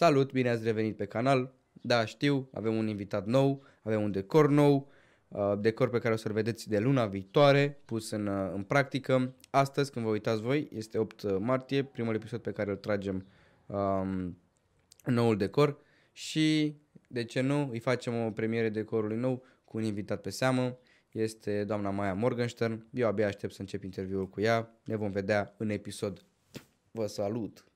Salut, bine ați revenit pe canal. Da, știu, avem un invitat nou, avem un decor nou, uh, decor pe care o să-l vedeți de luna viitoare, pus în, uh, în practică. Astăzi, când vă uitați voi, este 8 martie, primul episod pe care îl tragem um, noul decor și, de ce nu, îi facem o premiere decorului nou cu un invitat pe seamă. Este doamna Maia Morgenstern. Eu abia aștept să încep interviul cu ea. Ne vom vedea în episod. Vă salut!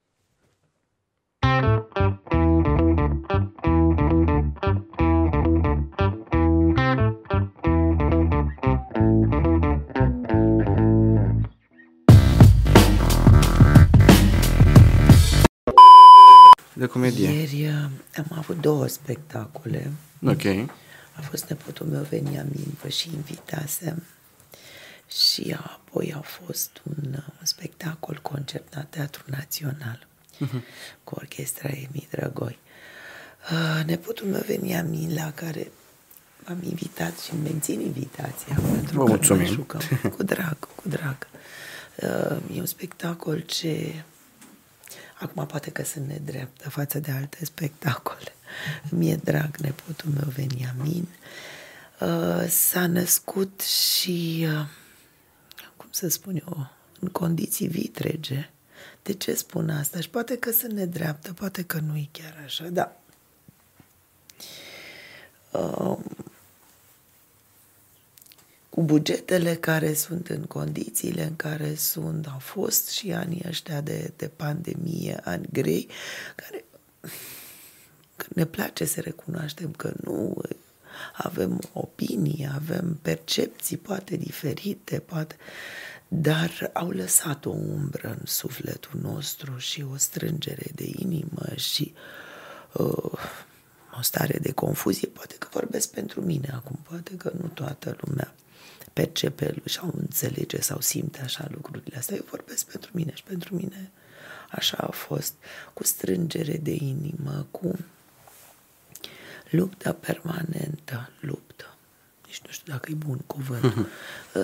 De comedie. Ieri uh, am avut două spectacole. Ok. A fost nepotul meu Veniamin, vă și invitasem. Și apoi a fost un uh, spectacol concert la Teatrul Național uh-huh. cu orchestra Emi Drăgoi. Uh, nepotul meu Veniamin, la care m-am invitat și îmi mențin invitația pentru Vă că mulțumim. noi jucăm cu drag, cu drag. Uh, E un spectacol ce Acum poate că sunt nedreaptă față de alte spectacole. Mi-e drag nepotul meu Veniamin. Uh, S-a născut și, uh, cum să spun eu, în condiții vitrege. De ce spun asta? Și poate că sunt nedreaptă, poate că nu e chiar așa, da. Uh, cu bugetele care sunt în condițiile în care sunt, au fost și anii ăștia de, de pandemie, ani grei, care că ne place să recunoaștem că nu avem opinii, avem percepții poate diferite, poate, dar au lăsat o umbră în sufletul nostru și o strângere de inimă și uh, o stare de confuzie. Poate că vorbesc pentru mine acum, poate că nu toată lumea percepe sau înțelege sau simte așa lucrurile astea. Eu vorbesc pentru mine și pentru mine așa a fost, cu strângere de inimă, cu luptă permanentă, luptă. Nici nu știu dacă e bun cuvânt. Uh,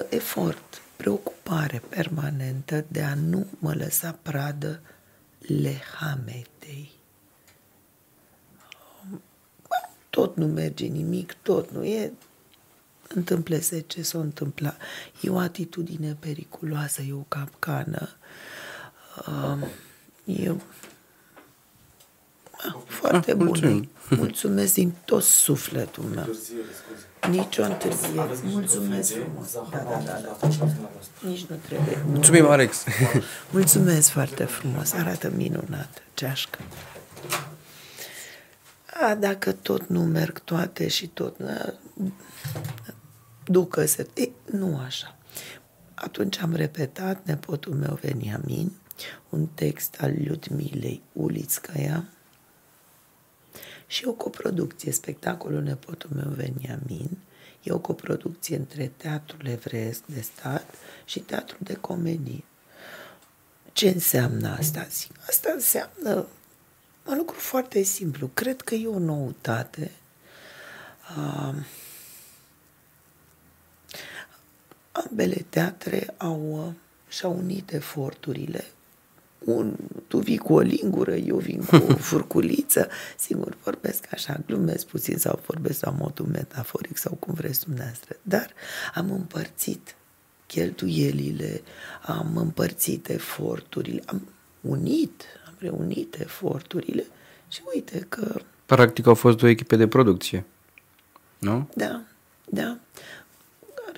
Efort, preocupare permanentă de a nu mă lăsa pradă lehametei. Tot nu merge nimic, tot nu e întâmplese ce s-a întâmplat. E o atitudine periculoasă, e o capcană. Uh, E Ah, foarte Ah, bună. mulțumim. Mulțumesc din tot sufletul meu. Nici o întârziere. Mulțumesc frumos. Da, da, da, da. Nici nu trebuie. Mulțumim, Alex. Mulțumesc foarte frumos. Arată minunat ceașcă. A, dacă tot nu merg toate și tot na, ducă-se. E, nu așa. Atunci am repetat nepotul meu Veniamin, un text al Ludmilei Ulițcaia și o coproducție, spectacolul nepotul meu Veniamin, e o coproducție între Teatrul Evreiesc de Stat și Teatrul de Comedie. Ce înseamnă asta? Zic, asta înseamnă un lucru foarte simplu. Cred că e o noutate. Uh, ambele teatre au, uh, și-au unit eforturile. Un, tu vii cu o lingură, eu vin cu o furculiță. Sigur, vorbesc așa, glumesc puțin sau vorbesc la modul metaforic sau cum vreți dumneavoastră. Dar am împărțit cheltuielile, am împărțit eforturile, am unit, am reunit eforturile și uite că Practic au fost două echipe de producție. Nu? da, da,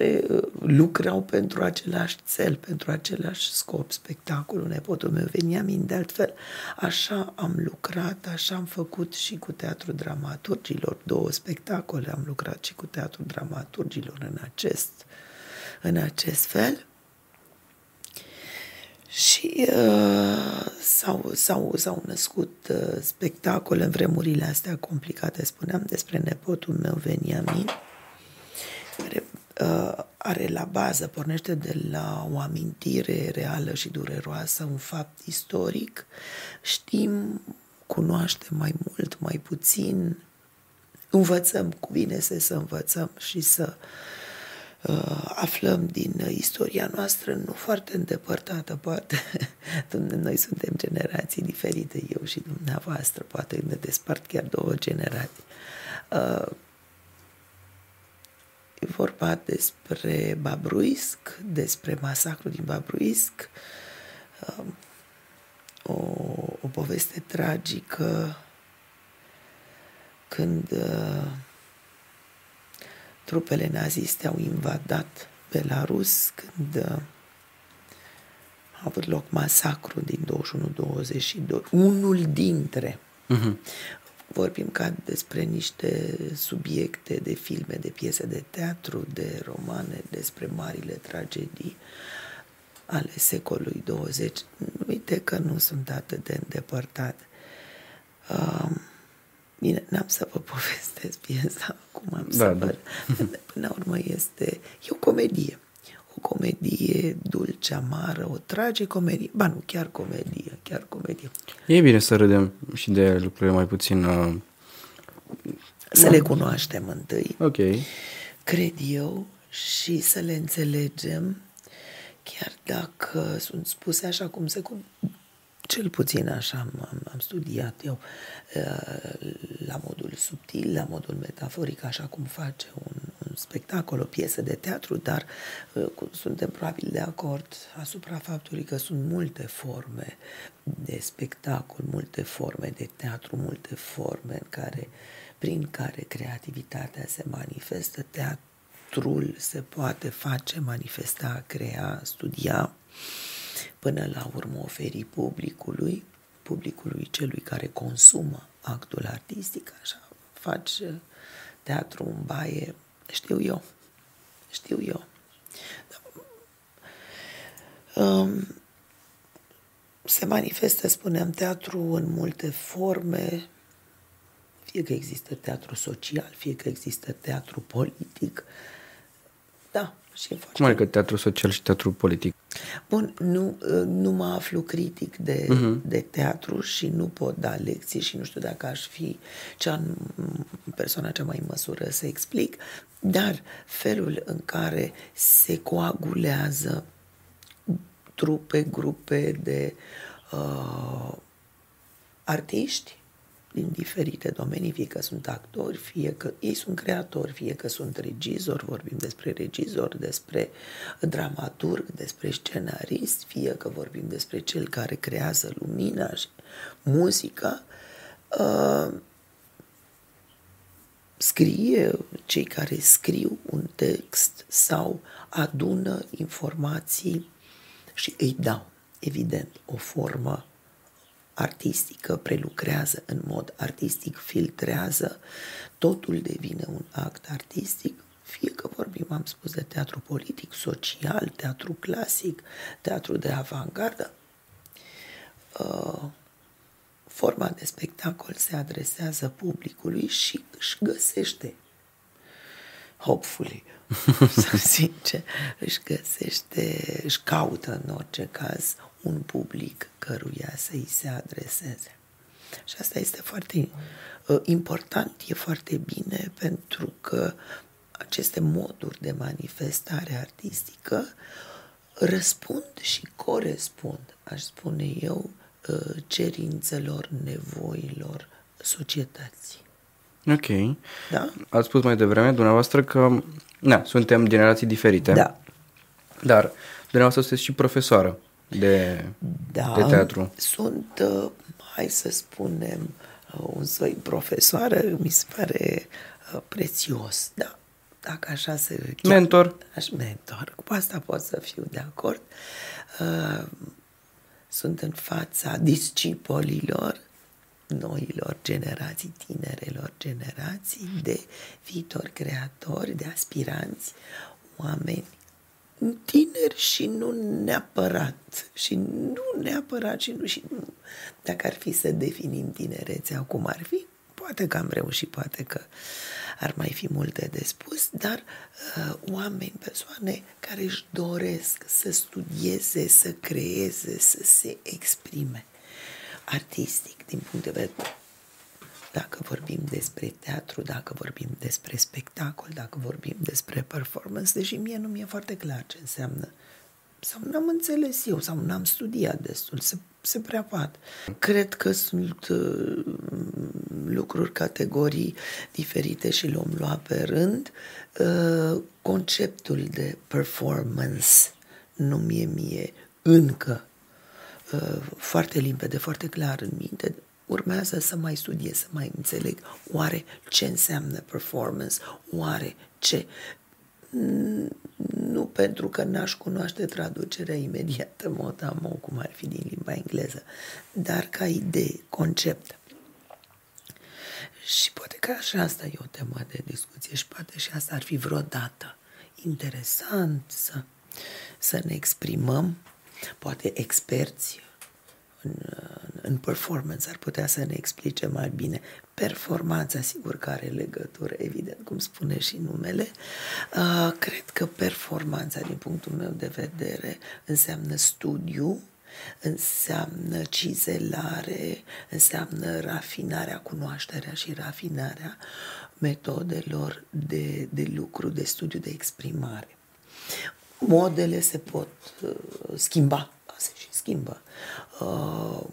care uh, lucrau pentru același cel, pentru același scop, spectacolul nepotul meu Veniamin, de altfel, așa am lucrat, așa am făcut și cu Teatrul Dramaturgilor, două spectacole am lucrat și cu Teatrul Dramaturgilor în acest, în acest fel. Și uh, s-au, s-au, s-au născut uh, spectacole în vremurile astea complicate. Spuneam despre nepotul meu, Veniamin, care uh, are la bază, pornește de la o amintire reală și dureroasă, un fapt istoric. Știm, cunoaștem mai mult, mai puțin, învățăm, cuvine să să învățăm și să uh, aflăm din istoria noastră, nu foarte îndepărtată, poate. Noi suntem generații diferite, eu și dumneavoastră, poate ne despart chiar două generații. Uh, e vorba despre Babruisc, despre masacrul din Babruisc, uh, o, o poveste tragică când uh, trupele naziste au invadat Belarus, când uh, a avut loc masacru din 21-22, unul dintre. Uh-huh. Vorbim ca despre niște subiecte de filme, de piese de teatru, de romane, despre marile tragedii ale secolului 20. Uite că nu sunt atât de îndepărtate. Uh, Bine, n-am să vă povestesc piesa acum, am da, să da. vă... Până la urmă este... E o comedie. O comedie dulce, amară, o trage comedie. Ba nu, chiar comedie, chiar comedie. E bine să râdem și de lucrurile mai puțin... Uh... Să le cunoaștem întâi. Ok. Cred eu și să le înțelegem chiar dacă sunt spuse așa cum se cel puțin așa am, am, am studiat eu uh, la modul subtil, la modul metaforic, așa cum face un, un spectacol, o piesă de teatru, dar uh, suntem probabil de acord asupra faptului că sunt multe forme de spectacol, multe forme de teatru, multe forme în care, prin care creativitatea se manifestă, teatrul se poate face, manifesta, crea, studia până la urmă oferi publicului, publicului celui care consumă actul artistic, așa, faci teatru în baie, știu eu, știu eu. Um, se manifestă, spuneam, teatru în multe forme, fie că există teatru social, fie că există teatru politic. Da, și Cum adică teatru social și teatru politic? Bun, nu, nu mă aflu critic de, uh-huh. de teatru și nu pot da lecții și nu știu dacă aș fi cea persoana cea mai în măsură să explic, dar felul în care se coagulează trupe, grupe de uh, artiști din diferite domenii, fie că sunt actori, fie că ei sunt creatori, fie că sunt regizori, vorbim despre regizor, despre dramaturg, despre scenarist, fie că vorbim despre cel care creează lumina și muzica, uh, scrie cei care scriu un text sau adună informații și îi dau, evident, o formă artistică, prelucrează în mod artistic, filtrează, totul devine un act artistic, fie că vorbim, am spus, de teatru politic, social, teatru clasic, teatru de avantgardă, uh, forma de spectacol se adresează publicului și își găsește hopefully, să zice, își găsește, își caută în orice caz un public căruia să-i se adreseze. Și asta este foarte uh, important, e foarte bine pentru că aceste moduri de manifestare artistică răspund și corespund, aș spune eu, uh, cerințelor, nevoilor societății. Ok. Da? Ați spus mai devreme, dumneavoastră, că na, suntem generații diferite. Da. Dar dumneavoastră sunteți și profesoară de, da, de teatru. Sunt, uh, hai să spunem, uh, un soi profesoară, mi se pare uh, prețios, da. Dacă așa se cheamă. Mentor. Aș, mentor. Cu asta pot să fiu de acord. Sunt în fața discipolilor noilor generații, tinerelor generații de viitori creatori, de aspiranți, oameni tineri și nu neapărat. Și nu neapărat și nu și nu. Dacă ar fi să definim tinerețea cum ar fi, poate că am reușit, poate că ar mai fi multe de spus, dar uh, oameni, persoane care își doresc să studieze, să creeze, să se exprime artistic din punct de vedere dacă vorbim despre teatru, dacă vorbim despre spectacol, dacă vorbim despre performance, deși mie nu mi-e foarte clar ce înseamnă. Sau n-am înțeles eu, sau n-am studiat destul, se, se prea poate. Cred că sunt uh, lucruri, categorii diferite și le-om lua pe rând. Uh, conceptul de performance nu mie mie încă uh, foarte limpede, foarte clar în minte, urmează să mai studiez, să mai înțeleg oare ce înseamnă performance, oare ce. Nu pentru că n-aș cunoaște traducerea imediată, motamo, cum ar fi din limba engleză, dar ca idee, concept. Și poate că așa asta e o temă de discuție și poate și asta ar fi vreodată interesant să, să ne exprimăm, poate experți în, în performance ar putea să ne explice mai bine. Performanța, sigur că are legătură, evident, cum spune și numele. Uh, cred că performanța, din punctul meu de vedere, înseamnă studiu, înseamnă cizelare, înseamnă rafinarea, cunoașterea și rafinarea metodelor de, de lucru, de studiu, de exprimare. Modele se pot uh, schimba, se și schimbă. Uh,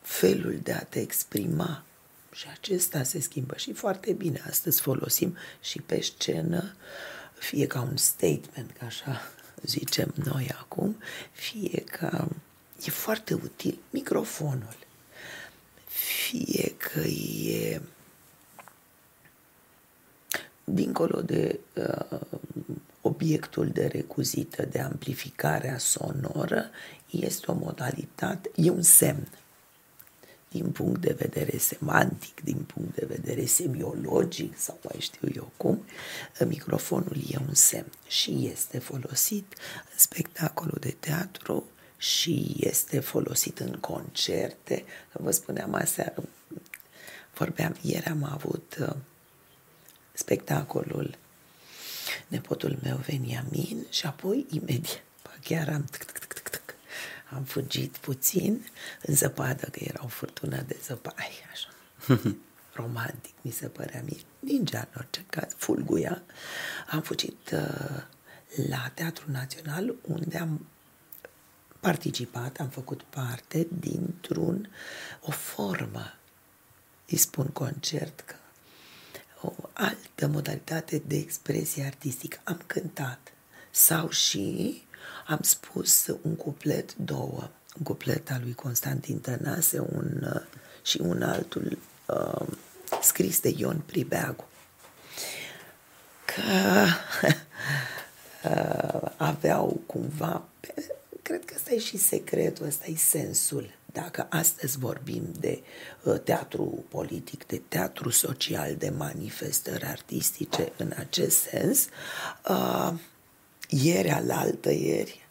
felul de a te exprima și acesta se schimbă și foarte bine. Astăzi folosim și pe scenă, fie ca un statement, ca așa zicem noi acum, fie ca e foarte util microfonul, fie că e dincolo de uh, obiectul de recuzită de amplificare sonoră, este o modalitate, e un semn din punct de vedere semantic, din punct de vedere semiologic sau mai știu eu cum, microfonul e un semn și este folosit în spectacolul de teatru și este folosit în concerte. Vă spuneam aseară, vorbeam, ieri am avut uh, spectacolul nepotul meu Veniamin și apoi imediat, chiar am tic, tic, tic, tic, tic, am fugit puțin în zăpadă, că era o furtună de zăpadă, așa, romantic mi se părea mie, ningea în orice caz, fulguia. Am fugit uh, la Teatrul Național, unde am participat, am făcut parte dintr-un, o formă, îi spun concert, că o altă modalitate de expresie artistică. Am cântat sau și am spus un cuplet, două, un cuplet al lui Constantin Tănase un, uh, și un altul uh, scris de Ion Pribeagu. Că uh, aveau cumva, cred că ăsta e și secretul, ăsta e sensul dacă astăzi vorbim de uh, teatru politic, de teatru social, de manifestări artistice în acest sens, uh, ieri alaltă ieri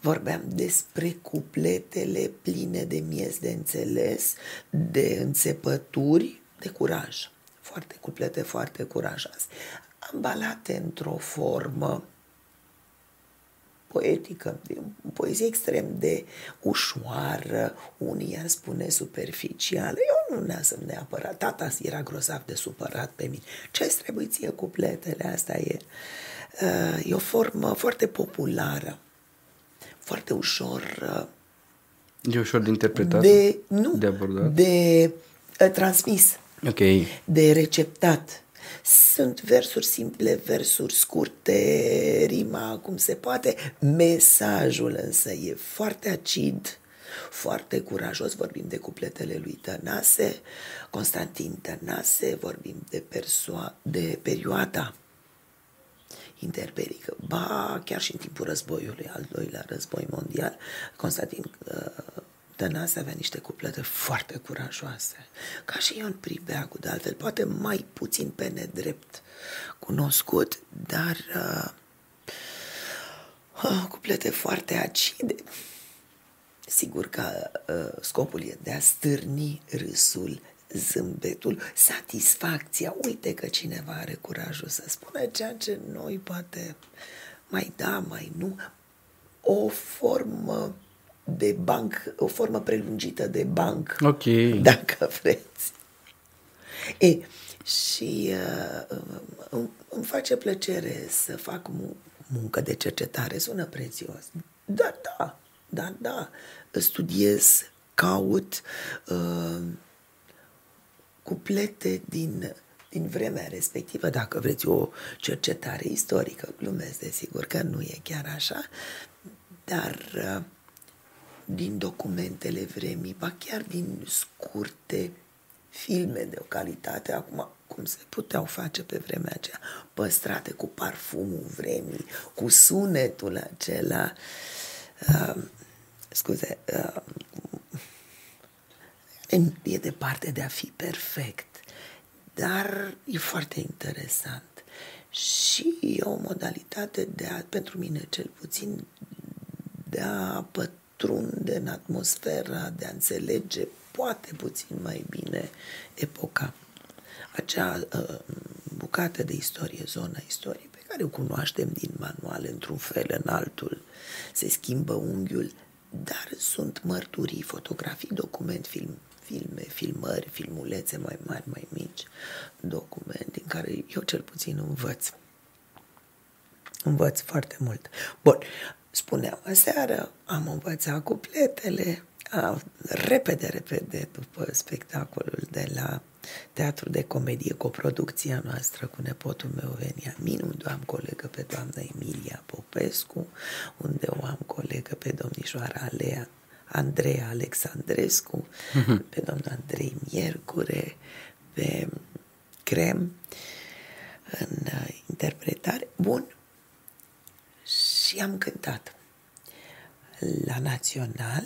vorbeam despre cupletele pline de miez de înțeles, de înțepături, de curaj. Foarte cuplete, foarte curajoase. Ambalate într-o formă poetică, o poezie extrem de ușoară, unii ar spune superficială. Eu nu ne-am neapărat. Tata era grozav de supărat pe mine. Ce-ți trebuie ție cupletele? Asta e. Uh, e o formă foarte populară, foarte ușor. Uh, e ușor de interpretat? De, nu, de abordat? De uh, transmis. Ok. De receptat sunt versuri simple, versuri scurte, rima cum se poate. Mesajul însă e foarte acid, foarte curajos. Vorbim de cupletele lui Tănase, Constantin Tănase, vorbim de, persoa- de perioada interbelică. Ba, chiar și în timpul războiului, al doilea război mondial, Constantin uh, Tănase avea niște cuplete foarte curajoase, ca și Ion Pribeagu, de altfel, poate mai puțin pe nedrept cunoscut, dar uh, uh, cuplete foarte acide. Sigur că uh, scopul e de a stârni râsul, zâmbetul, satisfacția. Uite că cineva are curajul să spună ceea ce noi poate mai da, mai nu. O formă de banc, o formă prelungită de banc, Ok. dacă vreți. E, și uh, îmi, îmi face plăcere să fac muncă de cercetare, sună prețios. Da, da, da, da, studiez, caut uh, cuplete din, din vremea respectivă, dacă vreți o cercetare istorică, glumesc desigur că nu e chiar așa, dar uh, din documentele vremii, ba chiar din scurte filme de o calitate, acum cum se puteau face pe vremea aceea, păstrate cu parfumul vremii, cu sunetul acela, uh, scuze, uh, e departe de a fi perfect, dar e foarte interesant. Și e o modalitate de a, pentru mine cel puțin, de a pătrunde în atmosfera, de a înțelege poate puțin mai bine epoca. Acea uh, bucată de istorie, zona istoriei, pe care o cunoaștem din manual într-un fel, în altul, se schimbă unghiul, dar sunt mărturii, fotografii, document, film, filme, filmări, filmulețe mai mari, mai mici, documente din care eu cel puțin învăț. Învăț foarte mult. Bun, spuneam, aseară am învățat cupletele, a, repede, repede, după spectacolul de la Teatru de Comedie, cu producția noastră cu nepotul meu Veniamin, unde o am colegă pe doamna Emilia Popescu, unde o am colegă pe domnișoara Alea Andreea Alexandrescu, uh-huh. pe domnul Andrei Miercure, pe Crem, în uh, interpretare. Bun. Și am cântat. La Național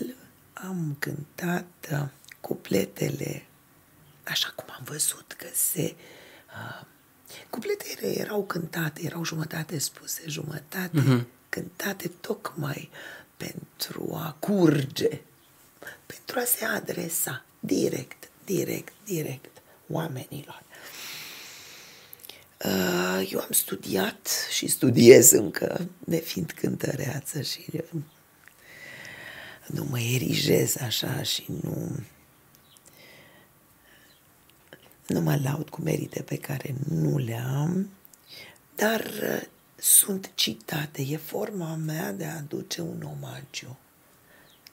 am cântat uh, cupletele așa cum am văzut că se... Uh, cupletele erau cântate, erau jumătate spuse, jumătate uh-huh. cântate tocmai pentru a curge, pentru a se adresa direct, direct, direct oamenilor. Uh, eu am studiat și studiez încă, nefiind cântăreață și uh, nu mă erigez așa și nu nu mă laud cu merite pe care nu le am, dar uh, sunt citate. E forma mea de a aduce un omagiu,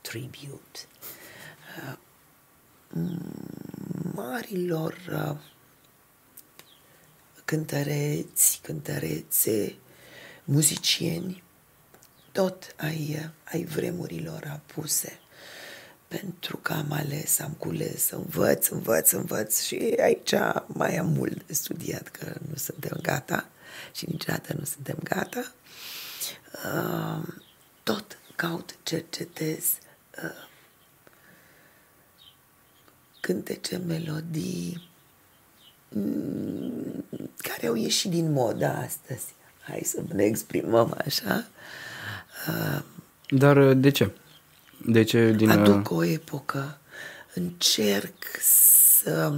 tribute, uh, marilor uh, cântăreți, cântărețe, muzicieni, tot ai, ai vremurilor apuse pentru că am ales, am cules, învăț, învăț, învăț și aici mai am mult de studiat, că nu suntem gata și niciodată nu suntem gata. Uh, tot caut, cercetez uh, cântece, melodii mm, care au ieșit din modă astăzi. Hai să ne exprimăm așa. Uh, Dar de ce? De ce din... Aduc o epocă. Încerc să...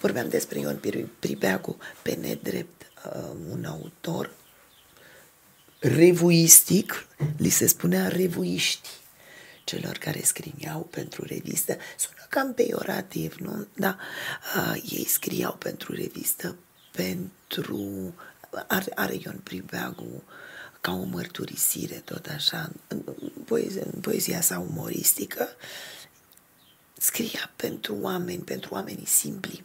Vorbeam despre Ion Pribeacu, pe nedrept, uh, un autor revuistic, li se spunea revuiști celor care scriiau pentru revistă. Sună cam peiorativ, nu? Da, uh, ei scriau pentru revistă pentru... Are, are Ion Pribeagu ca o mărturisire, tot așa, în poezia, în poezia sa umoristică, scria pentru oameni, pentru oamenii simpli,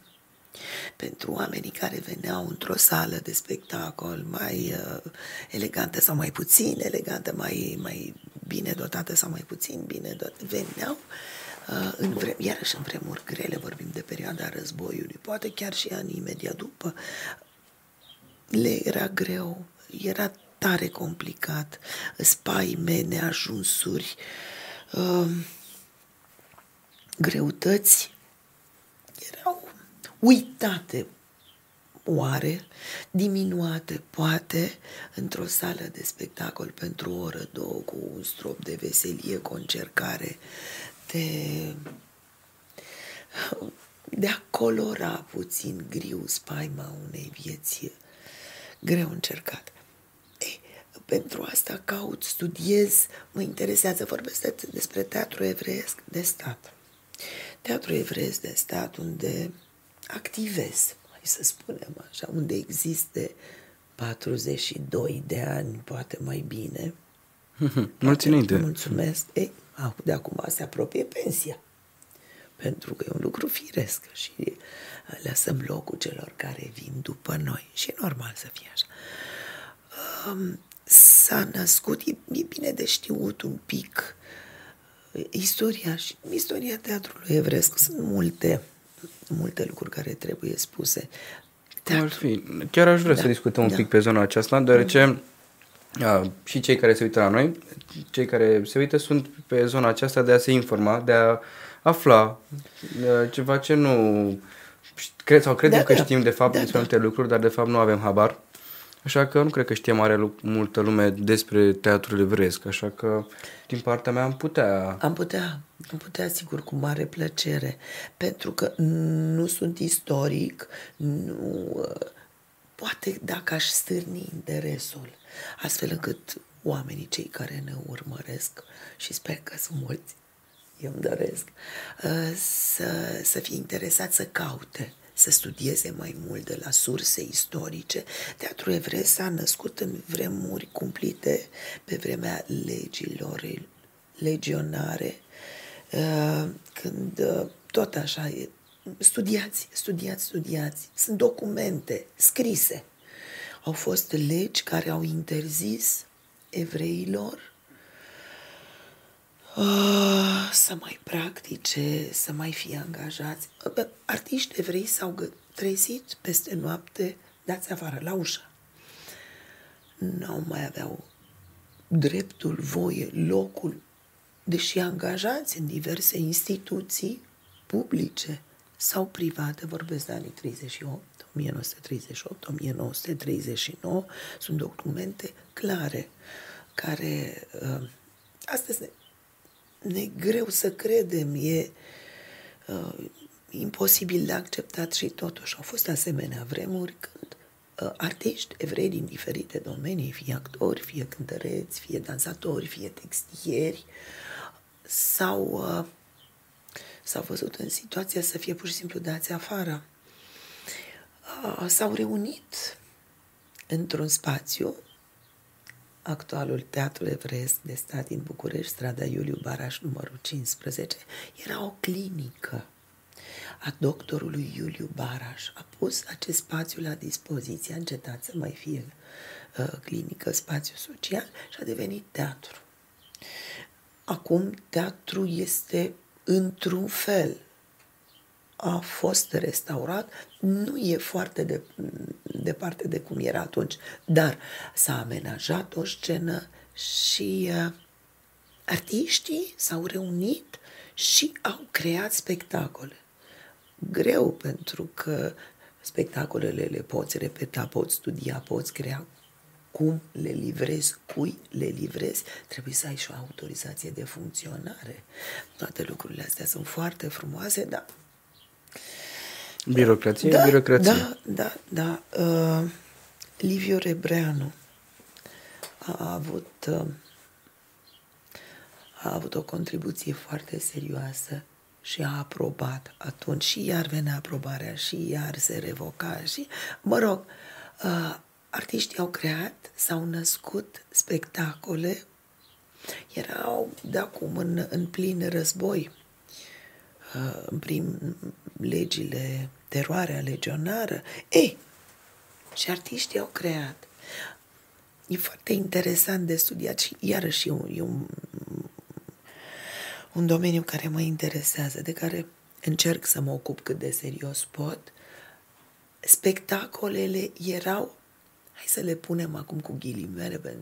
pentru oamenii care veneau într-o sală de spectacol mai uh, elegantă sau mai puțin elegantă, mai, mai bine dotată sau mai puțin bine dotată, veneau. Uh, în vrem, iarăși în vremuri grele, vorbim de perioada războiului, poate chiar și anii imediat după, le era greu, era tare complicat, spaime, neajunsuri, uh, greutăți erau uitate oare, diminuate poate, într-o sală de spectacol pentru o oră, două, cu un strop de veselie, cu o încercare de, de a colora puțin griu spaima unei vieți greu încercat pentru asta caut, studiez, mă interesează, vorbesc despre teatru evreiesc de stat. Teatru evreiesc de stat unde activez, hai să spunem așa, unde există 42 de ani, poate mai bine. Mulțumite. Mulțumesc. Ei, de acum se apropie pensia. Pentru că e un lucru firesc și lăsăm locul celor care vin după noi. Și e normal să fie așa. Um, s-a născut, e, e bine de știut un pic istoria și istoria teatrului evresc. Sunt multe, multe lucruri care trebuie spuse. Teatru. Ar fi. Chiar aș vrea da, să discutăm un da. pic pe zona aceasta, deoarece a, și cei care se uită la noi, cei care se uită sunt pe zona aceasta de a se informa, de a afla de ceva ce nu cred sau credem da, că da, știm de fapt da, despre da. multe lucruri, dar de fapt nu avem habar. Așa că nu cred că știe mare multă lume despre teatrul evresc, așa că din partea mea am putea... Am putea, am putea, sigur, cu mare plăcere, pentru că nu sunt istoric, nu... Poate dacă aș stârni interesul, astfel încât oamenii cei care ne urmăresc, și sper că sunt mulți, eu îmi doresc, uh, să, să fie interesați să caute să studieze mai mult de la surse istorice. Teatrul evreu s-a născut în vremuri cumplite, pe vremea legilor legionare, uh, când uh, tot așa e. Studiați, studiați, studiați. Sunt documente scrise. Au fost legi care au interzis evreilor uh, să mai practice, să mai fie angajați. Artiști evrei s-au trezit peste noapte, dați afară, la ușă. Nu mai aveau dreptul, voie, locul, deși angajați în diverse instituții publice sau private, vorbesc de anii 38, 1938, 1939, sunt documente clare care uh, astăzi ne, ne greu să credem, e uh, imposibil de acceptat și totuși au fost asemenea vremuri când uh, artiști evrei din diferite domenii, fie actori, fie cântăreți, fie dansatori, fie textieri, s-au, uh, s-au văzut în situația să fie pur și simplu dați afară. Uh, s-au reunit într-un spațiu actualul Teatru Evreiesc de Stat din București, strada Iuliu Baraș, numărul 15, era o clinică a doctorului Iuliu Baraș. A pus acest spațiu la dispoziție, a încetat să mai fie uh, clinică, spațiu social și a devenit teatru. Acum teatru este într-un fel a fost restaurat, nu e foarte de, departe de cum era atunci, dar s-a amenajat o scenă și uh, artiștii s-au reunit și au creat spectacole. Greu pentru că spectacolele le poți repeta, poți studia, poți crea cum le livrezi, cui le livrezi, trebuie să ai și o autorizație de funcționare. Toate lucrurile astea sunt foarte frumoase, dar Birocrație, da, birocrație. Da, da, da. Uh, Liviu Rebreanu a avut, uh, a avut o contribuție foarte serioasă și a aprobat atunci și iar venea aprobarea și iar se revoca și, mă rog, uh, artiștii au creat, s-au născut spectacole, erau de acum în, în plin război, uh, în prim legile teroarea legionară. Ei, și artiștii au creat. E foarte interesant de studiat și iarăși e un, e un, un domeniu care mă interesează, de care încerc să mă ocup cât de serios pot. Spectacolele erau, hai să le punem acum cu ghilimele,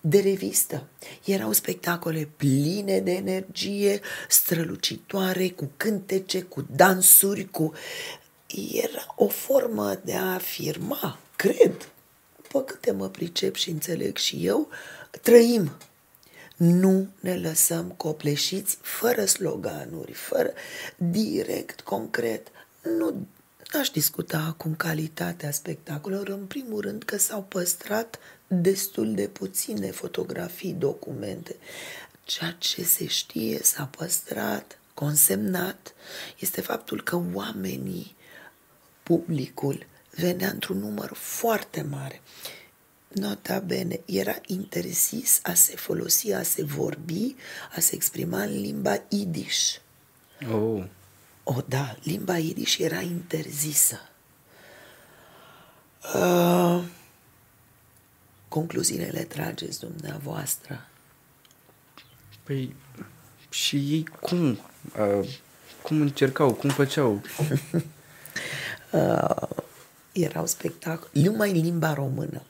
de revistă. Erau spectacole pline de energie, strălucitoare, cu cântece, cu dansuri, cu era o formă de a afirma, cred, după câte mă pricep și înțeleg și eu, trăim. Nu ne lăsăm copleșiți fără sloganuri, fără direct, concret. Nu aș discuta acum calitatea spectacolelor, în primul rând că s-au păstrat destul de puține fotografii, documente. Ceea ce se știe s-a păstrat, consemnat, este faptul că oamenii publicul venea într-un număr foarte mare. Nota bene, era interzis a se folosi, a se vorbi, a se exprima în limba idiș. Oh. O, da, limba idiș era interzisă. Uh, concluziile le trageți dumneavoastră. Păi, și ei cum? Uh, cum încercau? Cum făceau? uh, erau spectacole, numai în limba română.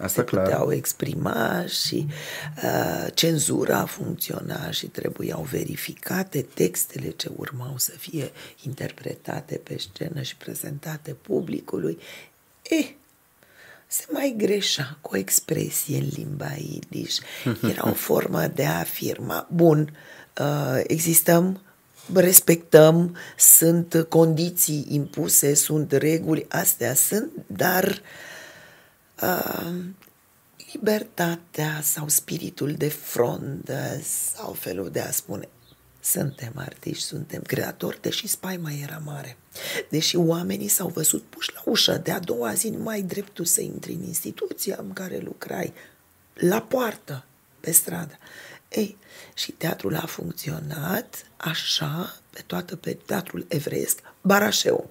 Asta se clar. puteau exprima și uh, cenzura funcționa și trebuiau verificate textele ce urmau să fie interpretate pe scenă și prezentate publicului. Eh, se mai greșea cu o expresie în limba idiș. Era o formă de a afirma, bun, uh, existăm, respectăm, sunt condiții impuse, sunt reguli, astea sunt, dar uh, libertatea sau spiritul de frondă sau felul de a spune suntem artiști, suntem creatori, deși spaima era mare. Deși oamenii s-au văzut puși la ușă, de a doua zi nu mai ai dreptul să intri în instituția în care lucrai, la poartă, pe stradă. Ei, și teatrul a funcționat așa, pe toată pe teatrul evreiesc, Barașeu.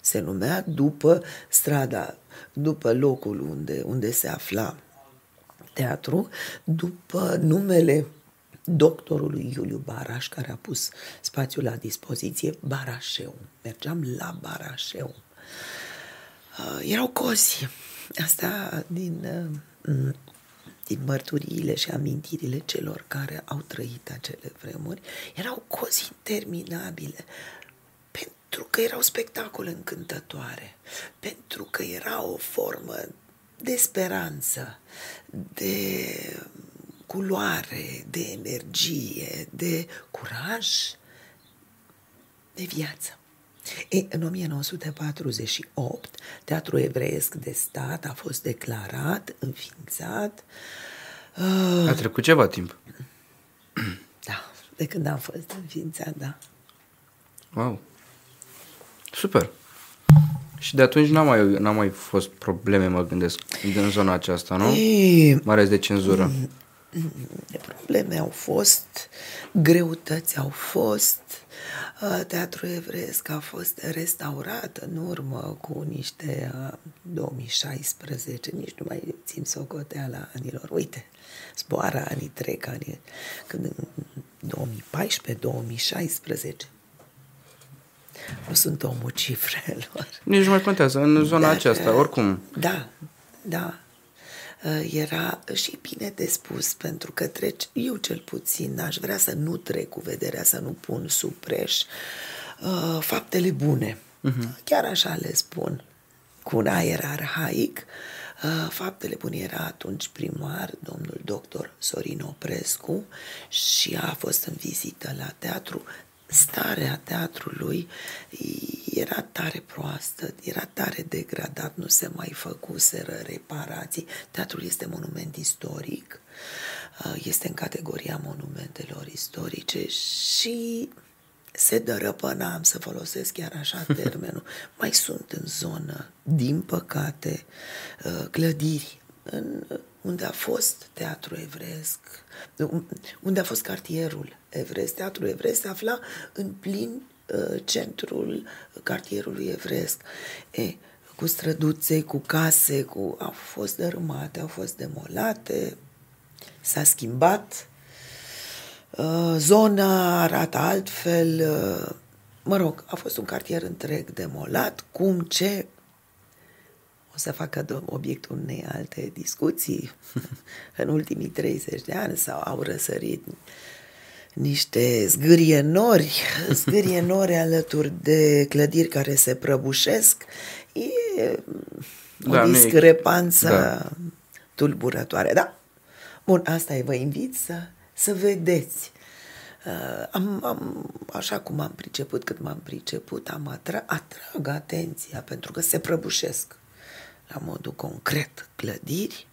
Se numea după strada, după locul unde, unde se afla teatru, după numele doctorului Iuliu Baraș, care a pus spațiul la dispoziție, Barașeu. Mergeam la Barașeu. Uh, erau cozi. Asta din, uh, din mărturiile și amintirile celor care au trăit acele vremuri. Erau cozi interminabile pentru că erau spectacole încântătoare, pentru că era o formă de speranță, de culoare, de energie, de curaj, de viață. E, în 1948, Teatrul Evreiesc de Stat a fost declarat, înființat. Uh, a trecut ceva timp. Da, de când am fost înființat, da. Wow. Super. Și de atunci n-a mai, n-a mai fost probleme, mă gândesc, în zona aceasta, nu? E, Mai ales de cenzură. probleme au fost, greutăți au fost. Uh, Teatrul Evreiesc a fost restaurat în urmă cu niște uh, 2016, nici nu mai țin socoteala anilor. Uite, zboară anii trec, anii, când în 2014-2016 nu sunt omul cifrelor. Nici nu mai contează, în zona Dar, aceasta, oricum. Da, da. Uh, Era și bine de spus, pentru că treci, eu cel puțin aș vrea să nu trec cu vederea, să nu pun sub preș uh, faptele bune. Uh-huh. Chiar așa le spun, cu un aer arhaic. Uh, faptele bune era atunci primar, domnul doctor Sorin Oprescu, și a fost în vizită la teatru starea teatrului era tare proastă, era tare degradat, nu se mai făcuseră reparații. Teatrul este monument istoric, este în categoria monumentelor istorice și se dărăpăna, am să folosesc chiar așa termenul. Mai sunt în zonă, din păcate, clădiri în, unde a fost teatru evreiesc, unde a fost cartierul evreiesc. Teatrul evreiesc se afla în plin uh, centrul cartierului evreiesc. E, cu străduțe, cu case, cu... au fost dărâmate, au fost demolate, s-a schimbat, uh, zona arată altfel, uh, mă rog, a fost un cartier întreg demolat, cum, ce, o să facă obiectul unei alte discuții în ultimii 30 de ani sau au răsărit niște zgârie nori, zgârie nori alături de clădiri care se prăbușesc, e o Da, nu e- discrepanță da. tulburătoare. Da, bun, asta e, vă invit să, să vedeți. Uh, am, am, așa cum am priceput cât m-am priceput, am atra, atrag atenția pentru că se prăbușesc la modul concret clădiri,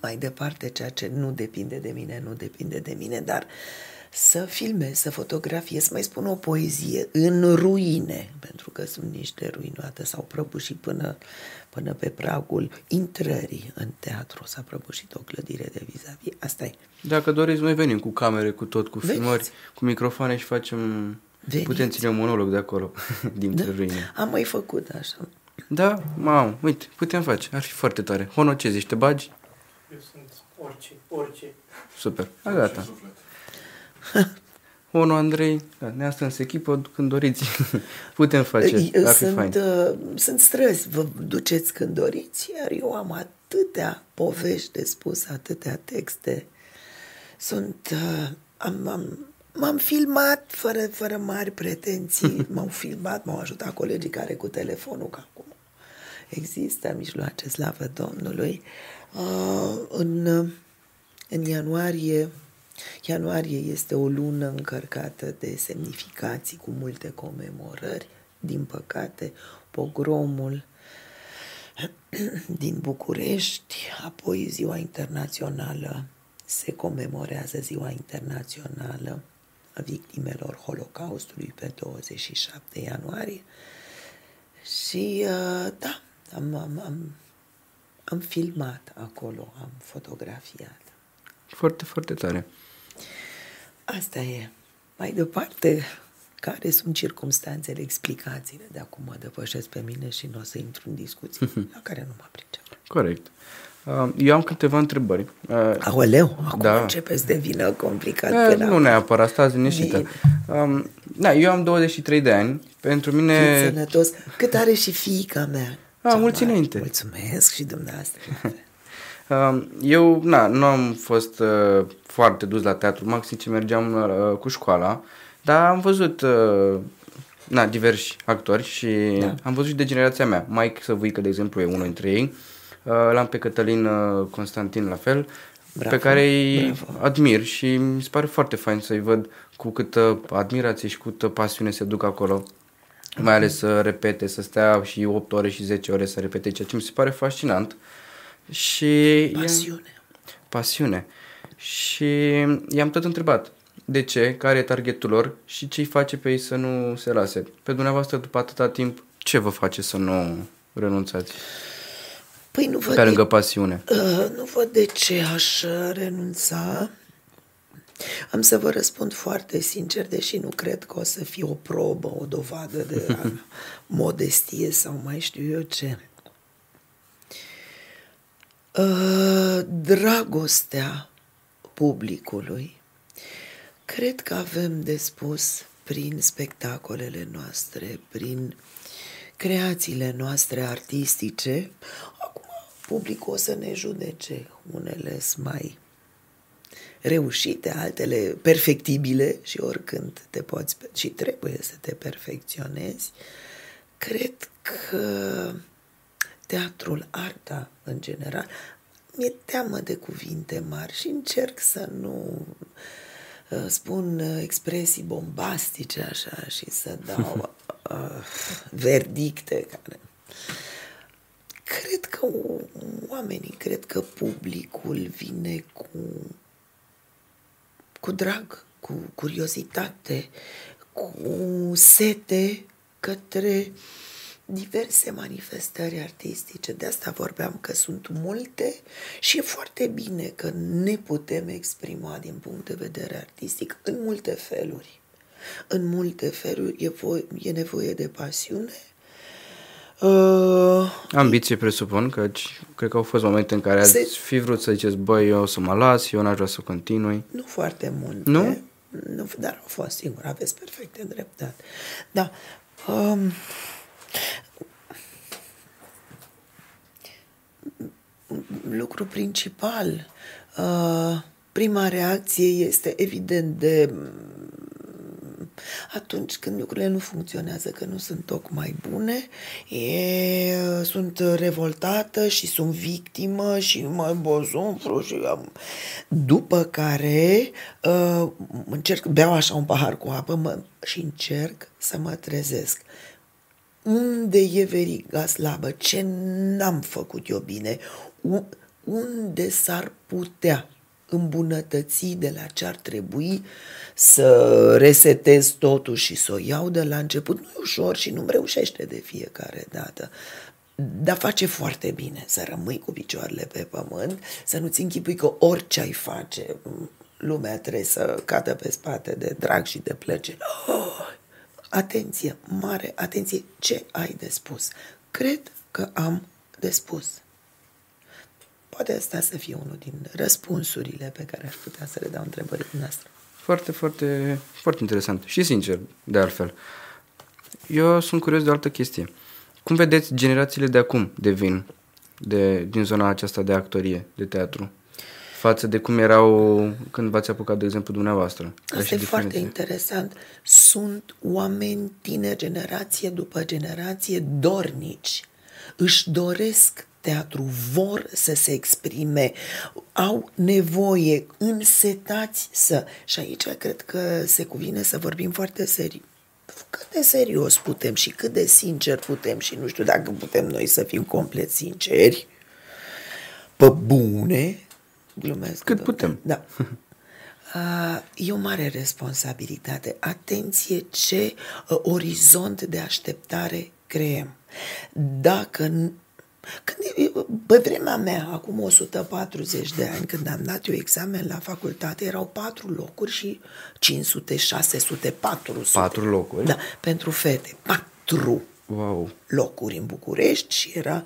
mai departe ceea ce nu depinde de mine, nu depinde de mine, dar să filmez, să fotografiez, să mai spun o poezie în ruine, pentru că sunt niște ruinoate, s-au prăbușit până, până pe pragul intrării în teatru, s-a prăbușit o clădire de vis-a-vis. Asta e. Dacă doriți, noi venim cu camere, cu tot, cu Veniți. filmări, cu microfoane și facem... Veniți. Putem ține un monolog de acolo, dintre Da? ruine. Am mai făcut așa. Da, mamă, uite, putem face, ar fi foarte tare. Hono, ce zici, te bagi? Eu sunt orice, orice. Super, a, gata. Hono, Andrei, da, ne-am strâns echipă, când doriți, putem face, Ei, ar fi sunt, fain. uh, sunt străzi, vă duceți când doriți, iar eu am atâtea povești de spus, atâtea texte. Sunt, uh, am, am, m-am filmat fără, fără mari pretenții, m-au filmat, m-au ajutat colegii care cu telefonul, că acum există mijloace, slavă Domnului. Uh, în, uh, în ianuarie, ianuarie este o lună încărcată de semnificații cu multe comemorări. Din păcate, pogromul din București, apoi Ziua Internațională, se comemorează Ziua Internațională a Victimelor Holocaustului pe 27 ianuarie. Și uh, da, am, am, am, am filmat acolo, am fotografiat. Foarte, foarte tare. Asta e. Mai departe, care sunt circumstanțele, explicațiile de acum mă depășesc pe mine și nu o să intru în discuții la care nu mă pricep. Corect. Uh, Eu am câteva întrebări. Uh, Aoleu, acum Da. da. începe să devină complicat Eh, până nu neapărat, stați liniștită. Um, da, eu am 23 de ani. Pentru Fiți mine... sănătos. Cât are și fiica mea. A, Cea mulți mare. înainte. Mulțumesc și dumneavoastră. Um, eu, na, nu am fost uh, foarte dus la teatru, maxim ce mergeam uh, cu școala, dar am văzut uh, na, diversi actori și Da. am văzut și de generația mea. Mike Săvâică, de exemplu, e unul dintre ei. Uh, l-am pe Cătălin uh, Constantin la fel, Bravo, pe care îi bravo. admir și mi se pare foarte fain să-i văd cu câtă admirație și cu câtă pasiune se duc acolo. Mai ales să repete, să stea și 8 ore și 10 ore să repete, ceea ce mi se pare fascinant. Și i-am- Pasiune. pasiune. Și i-am tot întrebat de ce, care e targetul lor și ce îi face pe ei să nu se lase. Pe dumneavoastră, după atâta timp, ce vă face să nu renunțați? Păi nu văd Pe de lângă pasiune. Uh, nu văd de ce aș uh, renunța. Am să vă răspund foarte sincer, deși nu cred că o să fie o probă, o dovadă de a modestie sau mai știu eu ce. Uh, dragostea publicului. Cred că avem de spus prin spectacolele noastre, prin creațiile noastre artistice. Acum, publicul o să ne judece. Unele sunt mai reușite, altele perfectibile și oricând te poți și trebuie să te perfecționezi. Cred că teatrul, arta în general, mi-e teamă de cuvinte mari și încerc să nu uh, spun uh, expresii bombastice așa și să dau uh, verdicte care cred că oamenii, cred că publicul vine cu cu drag, cu curiozitate, cu sete către diverse manifestări artistice. De asta vorbeam că sunt multe și e foarte bine că ne putem exprima din punct de vedere artistic în multe feluri. În multe feluri e, vo- e nevoie de pasiune. Uh, Ambiție presupun, că cred că au fost momente în care Se- ați fi vrut să ziceți, băi, eu o să mă las, eu n-aș vrea să continui. Nu foarte multe. Nu? nu dar au fost singur, aveți perfecte dreptate. Da. Um, lucru principal, uh, prima reacție este evident de mm, atunci când lucrurile nu funcționează, că nu sunt tocmai bune, e, sunt revoltată și sunt victimă și mai bozumfru și am... După care uh, încerc, beau așa un pahar cu apă mă, și încerc să mă trezesc. Unde e veriga slabă? Ce n-am făcut eu bine? U- unde s-ar putea îmbunătăți de la ce ar trebui să resetez totul și să o iau de la început. Nu e ușor și nu-mi reușește de fiecare dată. Dar face foarte bine să rămâi cu picioarele pe pământ, să nu-ți închipui că orice ai face, lumea trebuie să cadă pe spate de drag și de plăcere. Oh, atenție, mare atenție, ce ai de spus? Cred că am de spus. Poate asta să fie unul din răspunsurile pe care aș putea să le dau întrebării noastre. Foarte, foarte, foarte interesant și sincer, de altfel. Eu sunt curios de o altă chestie. Cum vedeți generațiile de acum de vin de, din zona aceasta de actorie, de teatru, față de cum erau când v-ați apucat, de exemplu, dumneavoastră? Asta e foarte interesant. Sunt oameni tineri, generație după generație, dornici. Își doresc teatru, vor să se exprime, au nevoie, însetați să... Și aici cred că se cuvine să vorbim foarte serios cât de serios putem și cât de sincer putem și nu știu dacă putem noi să fim complet sinceri, pe bune, glumesc. Cât putem. Da. E o mare responsabilitate. Atenție ce orizont de așteptare creăm. Dacă când, pe vremea mea, acum 140 de ani, când am dat eu examen la facultate, erau patru locuri și 500, 600, 400. Patru locuri? Da, pentru fete. Patru wow. locuri în București și era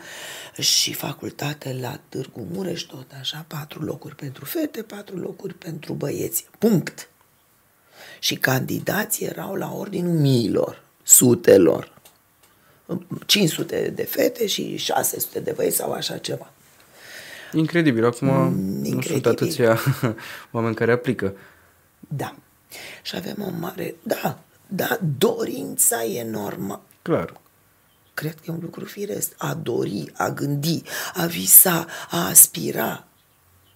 și facultate la Târgu Mureș, tot așa, patru locuri pentru fete, patru locuri pentru băieți. Punct. Și candidații erau la ordinul miilor, sutelor. 500 de fete și 600 de băieți sau așa ceva. Incredibil. Acum Incredibil. nu sunt atâția oameni care aplică. Da. Și avem o mare... Da, da, dorința e enormă. Clar. Cred că e un lucru firesc. A dori, a gândi, a visa, a aspira.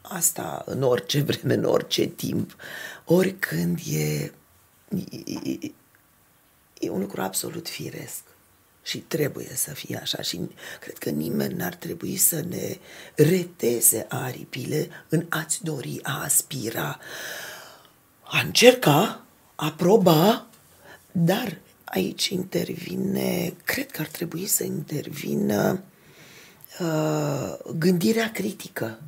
Asta în orice vreme, în orice timp. Oricând e, e, e un lucru absolut firesc și trebuie să fie așa. Și cred că nimeni n-ar trebui să ne reteze aripile în a-ți dori, a aspira, a încerca, a proba, dar aici intervine, cred că ar trebui să intervină uh, gândirea critică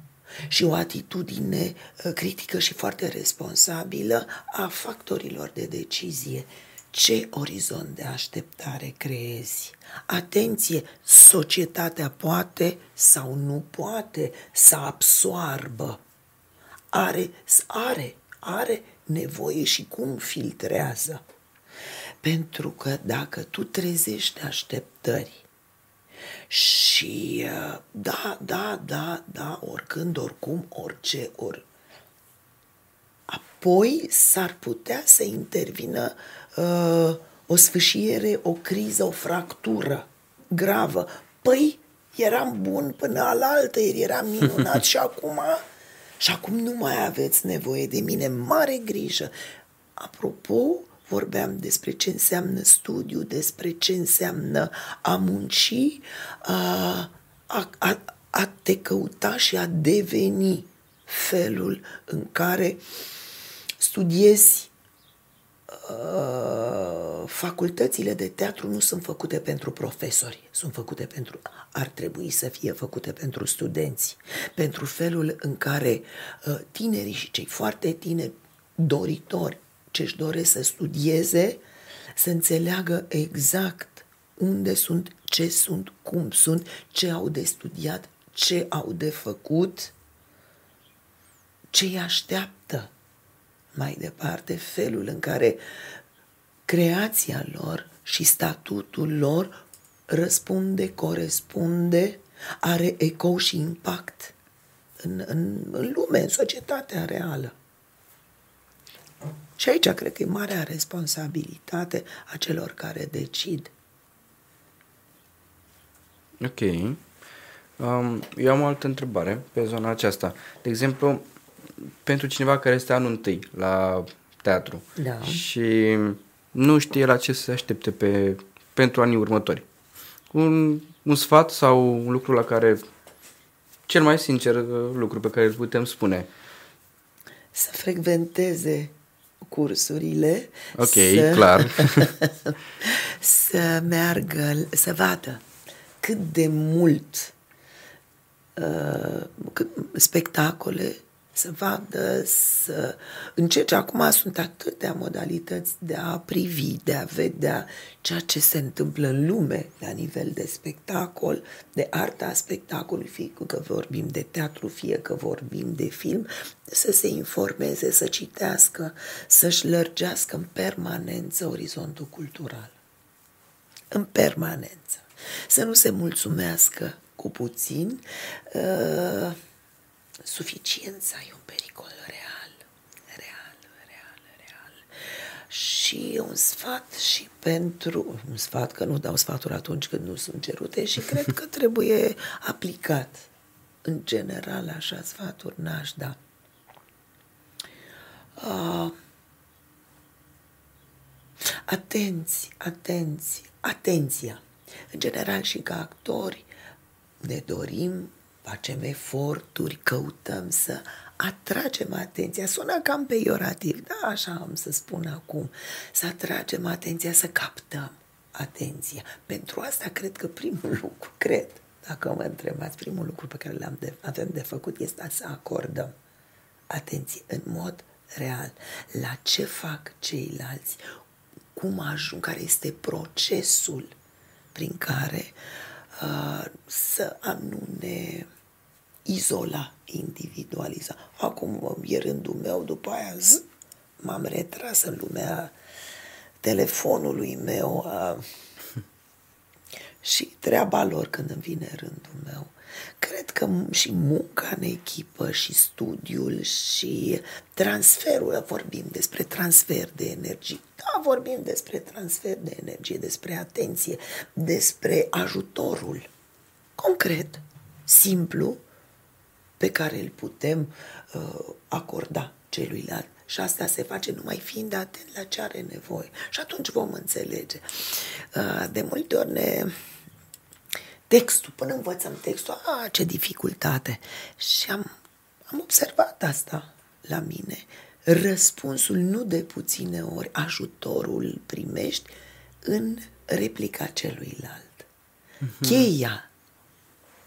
și o atitudine uh, critică și foarte responsabilă a factorilor de decizie ce orizont de așteptare creezi? Atenție, societatea poate sau nu poate să absoarbă. Are, are, are nevoie și cum filtrează. Pentru că dacă tu trezești așteptări și uh, da, da, da, da, oricând, oricum, orice, ori, apoi s-ar putea să intervină uh, o sfâșiere, o criză, o fractură gravă. Păi, eram bun până alaltă, eram minunat și acum... Și acum nu mai aveți nevoie de mine, mare grijă. Apropo, vorbeam despre ce înseamnă studiu, despre ce înseamnă a munci, a, a, a, a te căuta și a deveni felul în care studiezi Uh, facultățile de teatru nu sunt făcute pentru profesori, sunt făcute pentru, ar trebui să fie făcute pentru studenți, pentru felul în care uh, tinerii și cei foarte tineri doritori ce își doresc să studieze, să înțeleagă exact unde sunt, ce sunt, cum sunt, ce au de studiat, ce au de făcut, ce îi așteaptă mai departe felul în care creația lor și statutul lor răspunde, corespunde, are ecou și impact în, în, în lume, în societatea reală. Și aici cred că e marea responsabilitate a celor care decid. Ok. Um, eu am o altă întrebare pe zona aceasta. De exemplu, pentru cineva care este anul întâi la teatru da. și nu știe la ce să se aștepte pe, pentru anii următori. Un, un sfat sau un lucru la care, cel mai sincer lucru pe care îl putem spune, să frecventeze cursurile. Ok, să, clar. să meargă, să vadă cât de mult uh, cât, spectacole să vadă, să încerce. Acum sunt atâtea modalități de a privi, de a vedea ceea ce se întâmplă în lume la nivel de spectacol, de arta spectacolului, fie că vorbim de teatru, fie că vorbim de film, să se informeze, să citească, să-și lărgească în permanență orizontul cultural. În permanență. Să nu se mulțumească cu puțin, uh, suficiența e un pericol real, real, real, real. Și un sfat și pentru, un sfat că nu dau sfaturi atunci când nu sunt cerute și cred că trebuie aplicat. În general, așa sfaturi n-aș da. Uh, atenți, atenți, atenția. În general și ca actori ne dorim facem eforturi, căutăm să atragem atenția. Sună cam peiorativ, da, așa am să spun acum. Să atragem atenția, să captăm atenția. Pentru asta cred că primul lucru, cred, dacă mă întrebați, primul lucru pe care l-am de, avem de făcut este să acordăm atenție în mod real la ce fac ceilalți, cum ajung, care este procesul prin care uh, să nu ne izola, individualiza. Acum e rândul meu, după aia zi, m-am retras în lumea telefonului meu a... și treaba lor când îmi vine rândul meu. Cred că și munca în echipă și studiul și transferul, vorbim despre transfer de energie, da, vorbim despre transfer de energie, despre atenție, despre ajutorul concret, simplu, pe care îl putem uh, acorda celuilalt. Și asta se face numai fiind atent la ce are nevoie. Și atunci vom înțelege. Uh, de multe ori ne... Textul, până învățăm textul, a, ce dificultate. Și am, am observat asta la mine. Răspunsul nu de puține ori, ajutorul primești în replica celuilalt. Mm-hmm. Cheia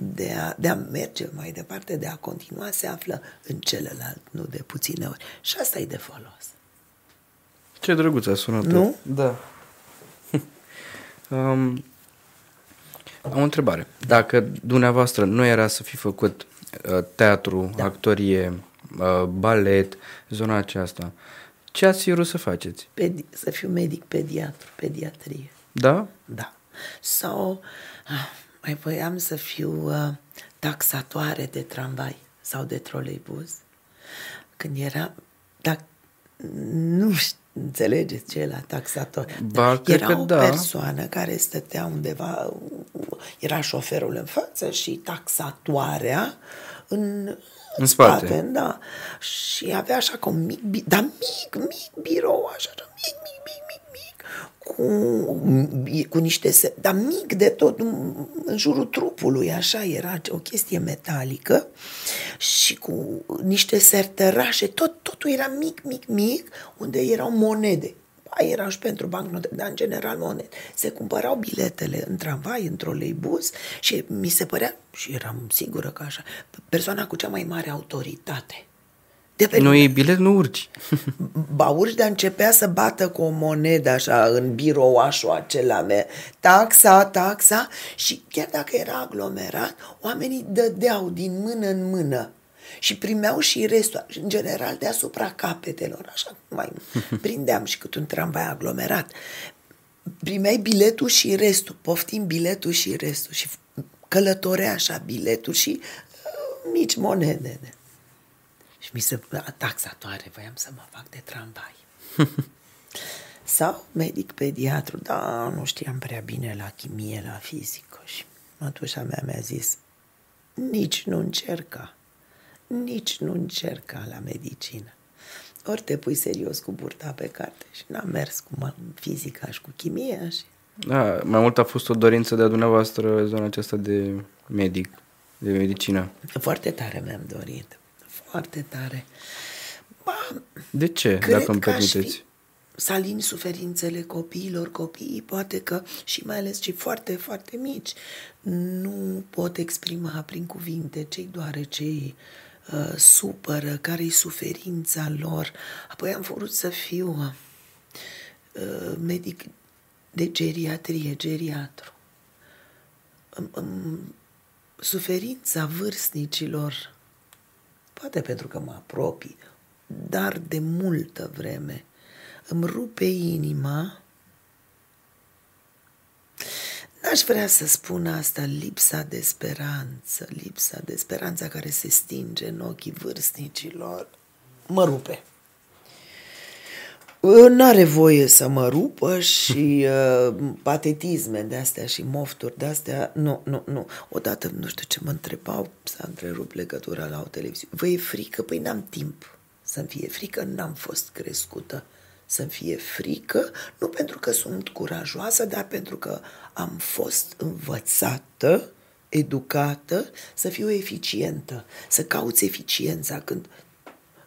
de a, de a merge mai departe, de a continua, se află în celălalt, nu de puține ori. Și asta e de folos. Ce drăguț a sunat. Nu? Da. um, am o întrebare. Dacă dumneavoastră nu era să fi făcut uh, teatru, da. actorie, uh, balet, zona aceasta, ce ați fi vrut să faceți? Pedi- să fiu medic pediatru, pediatrie. Da? Da. Sau ah, mai voiam să fiu uh, taxatoare de tramvai sau de troleibuz. Când era, dacă nu știu, înțelegeți ce e la taxator. Ba, era o da. persoană care stătea undeva, era șoferul în față și taxatoarea în, în spate. spate. da. Și avea așa ca un mic, dar mic, mic birou, așa, mic, mic, mic, mic, mic, cu, cu niște, se- dar mic de tot, în jurul trupului, așa, era o chestie metalică și cu niște sertărașe, tot, totul era mic, mic, mic, unde erau monede. Ba, erau și pentru bancnote, dar în general monede. Se cumpărau biletele în tramvai, în troleibuz și mi se părea, și eram sigură că așa, persoana cu cea mai mare autoritate. De pe Nu e bilet, nu urci. Ba urci, dar începea să bată cu o monedă așa în birouașul acela meu. Taxa, taxa și chiar dacă era aglomerat, oamenii dădeau din mână în mână și primeau și restul, în general deasupra capetelor, așa mai prindeam și cât un tramvai aglomerat. Primeai biletul și restul, poftim biletul și restul și călătorea așa biletul și uh, mici monede. Și mi se taxatoare, voiam să mă fac de tramvai. Sau medic pediatru, da, nu știam prea bine la chimie, la fizică și mătușa mea mi-a zis, nici nu încerca, nici nu încerca la medicină. Ori te pui serios cu burta pe carte și n-am mers cu fizica și cu chimia și... Da, mai mult a fost o dorință de a dumneavoastră zona aceasta de medic, de medicină. Foarte tare mi-am dorit, foarte tare. Ba, De ce, Cred dacă îmi că aș permiteți? fi să alin suferințele copiilor, copiii poate că și mai ales cei foarte, foarte mici nu pot exprima prin cuvinte ce-i doare, ce-i uh, supără, care-i suferința lor. Apoi am vrut să fiu uh, medic de geriatrie, geriatru. Um, um, suferința vârstnicilor poate pentru că mă apropii, dar de multă vreme îmi rupe inima. N-aș vrea să spun asta, lipsa de speranță, lipsa de speranța care se stinge în ochii vârstnicilor, mă rupe. N-are voie să mă rupă și uh, patetisme de astea și mofturi de astea. Nu, nu, nu. Odată, nu știu ce mă întrebau, s-a întrerupt legătura la o televiziune. Vă e frică? Păi n-am timp să-mi fie frică, n-am fost crescută să-mi fie frică, nu pentru că sunt curajoasă, dar pentru că am fost învățată, educată, să fiu eficientă, să cauți eficiența când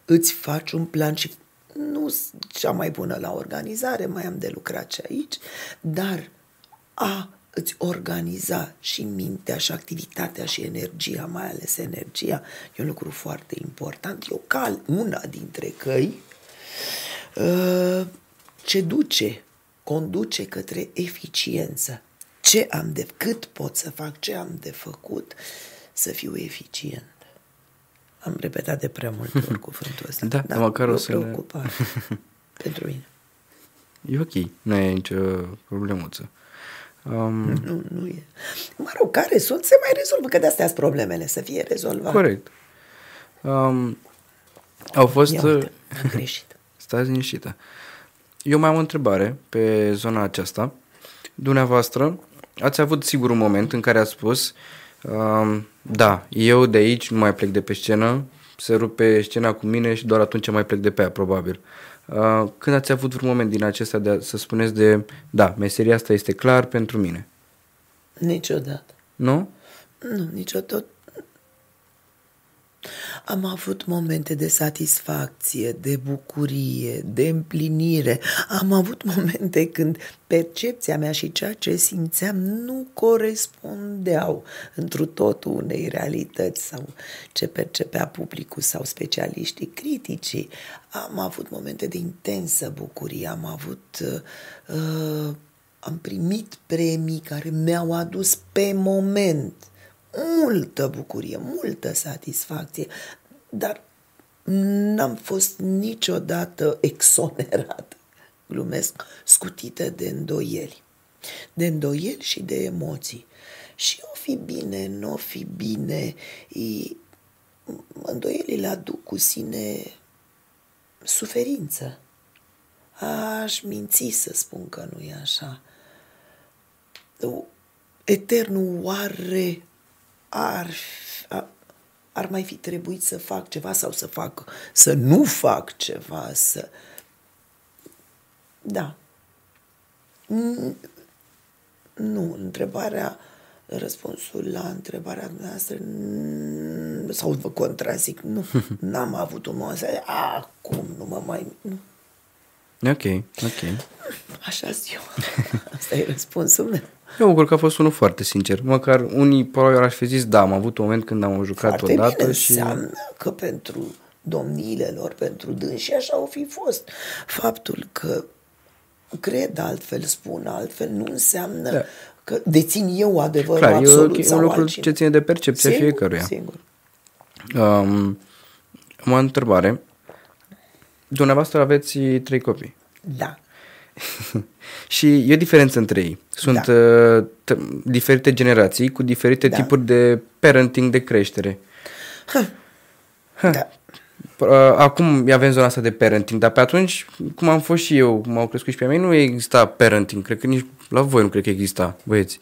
îți faci un plan și nu cea mai bună la organizare, mai am de lucrat și aici, dar a îți organiza și mintea și activitatea și energia, mai ales energia, e un lucru foarte important. E o cal, una dintre căi uh, ce duce, conduce către eficiență. Ce am de, cât pot să fac, ce am de făcut, să fiu eficient. Am repetat de prea multe ori cuvântul ăsta. Da, dar măcar o o să ne- preocupare pentru mine. E ok, nu e nicio problemuță. Um, Nu, nu e. Mă rog, care sunt, se mai rezolvă, că de-astea sunt problemele, să fie rezolvate. corect. Um, au fost... Ia uite, am greșit. Stați liniștită. Eu mai am o întrebare pe zona aceasta. Dumneavoastră, ați avut sigur un moment în care ați spus um, da, eu de aici nu mai plec de pe scenă, se rupe scena cu mine și doar atunci mai plec de pe ea, probabil. Uh, când ați avut vreun moment din acesta de a, să spuneți de da, meseria asta este clar pentru mine, Niciodată. nu? Nu, niciodată. Am avut momente de satisfacție, de bucurie, de împlinire. Am avut momente când percepția mea și ceea ce simțeam nu corespundeau întru totul unei realități sau ce percepea publicul sau specialiștii criticii. Am avut momente de intensă bucurie, am avut uh, am primit premii care mi-au adus pe moment multă bucurie, multă satisfacție, dar n-am fost niciodată exonerată, glumesc, scutită de îndoieli. De îndoieli și de emoții. Și o fi bine, nu o fi bine, e, îndoielile aduc cu sine suferință. Aș minți să spun că nu e așa. Eternul oare ar, ar, ar mai fi trebuit să fac ceva sau să fac, să nu fac ceva, să... Da. N- Nu, întrebarea, răspunsul la întrebarea noastră, n- sau vă contrazic, nu, n-am avut un moment să acum nu mă mai... Nu. Ok, ok. Așa eu. Asta e răspunsul meu. Eu mă bucur că a fost unul foarte sincer. Măcar unii probabil ar fi zis, da, am avut un moment când am jucat Foarte odată bine și... înseamnă că pentru domniile lor, pentru dânsi, așa au fi fost. Faptul că cred altfel, spun altfel, nu înseamnă Da. că dețin eu adevărul Clar, e absolut un sau lucru altcineva. ce ține de percepția Sigur, fiecăruia. Sigur. Um, am o întrebare. Dumneavoastră aveți trei copii. Da. și e o diferență între ei. Sunt Da. uh, t- diferite generații cu diferite Da. tipuri de parenting, de creștere. da. Uh, Acum avem zona asta de parenting, dar pe atunci, cum am fost și eu, m-au crescut și pe mine, nu exista parenting. Cred că nici la voi nu cred că exista, băieți.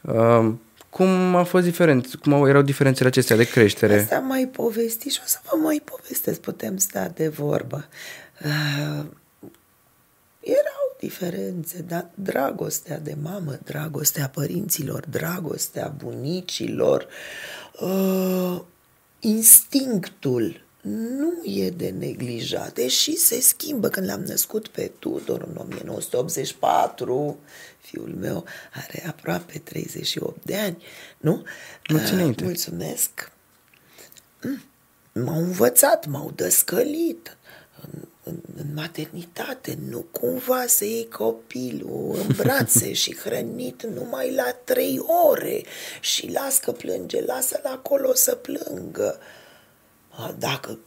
Uh, cum a fost diferent? Cum au, erau diferențele acestea de creștere? Asta am mai povestit și o să vă mai povestesc, putem sta de vorbă. Uh, erau diferențe, dar dragostea de mamă, dragostea părinților, dragostea bunicilor, uh, instinctul nu e de neglijat, deși se schimbă. Când l-am născut pe Tudor în 1984, fiul meu are aproape 38 de ani, nu? Mulțumesc. Uh, mulțumesc. Mm, m-au învățat, m-au dăscălit în, în, în maternitate, nu cumva să iei copilul în brațe și hrănit numai la trei ore și las că plânge, lasă-l acolo să plângă. Dacă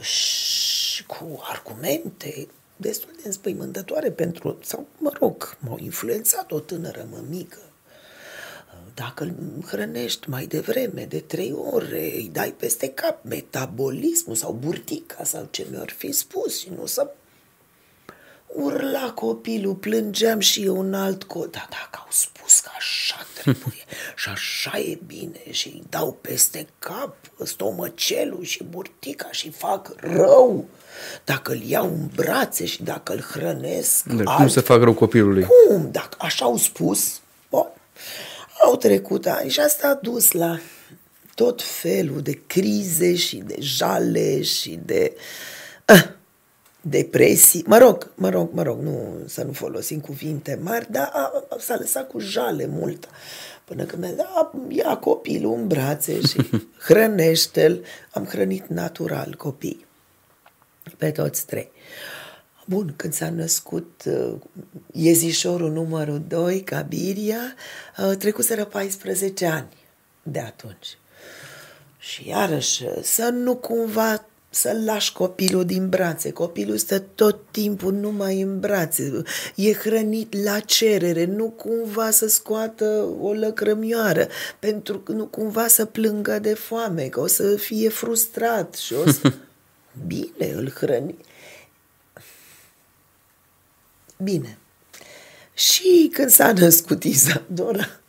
și cu argumente destul de înspăimântătoare pentru, sau mă rog, m-au influențat o tânără mămică dacă îl hrănești mai devreme, de trei ore, îi dai peste cap metabolismul sau burtica sau ce mi-ar fi spus și nu să urla copilul, plângeam și eu un alt cod. Dar dacă au spus că așa trebuie și așa e bine și îi dau peste cap stomăcelul și burtica și fac rău, dacă îl iau în brațe și dacă îl hrănesc... Dar alt... cum să fac rău copilului? Cum? Dacă așa au spus, bun. Au trecut ani și asta a dus la tot felul de crize și de jale și de uh, depresii. Mă rog, mă rog, mă rog, nu să nu folosim cuvinte mari, dar a, a, s-a lăsat cu jale mult. Până când mi-a dat, ia copilul în brațe și hrănește-l. Am hrănit natural copii. Pe toți trei. Bun, când s-a născut uh, iezișorul numărul 2, Cabiria, uh, trecuseră 14 ani de atunci. Și iarăși, uh, să nu cumva să-l lași copilul din brațe. Copilul stă tot timpul numai în brațe. E hrănit la cerere, nu cumva să scoată o lăcrămioară, pentru că nu cumva să plângă de foame, că o să fie frustrat și o să... Bine, îl hrăni. Bine. Și când s-a născut Isadora,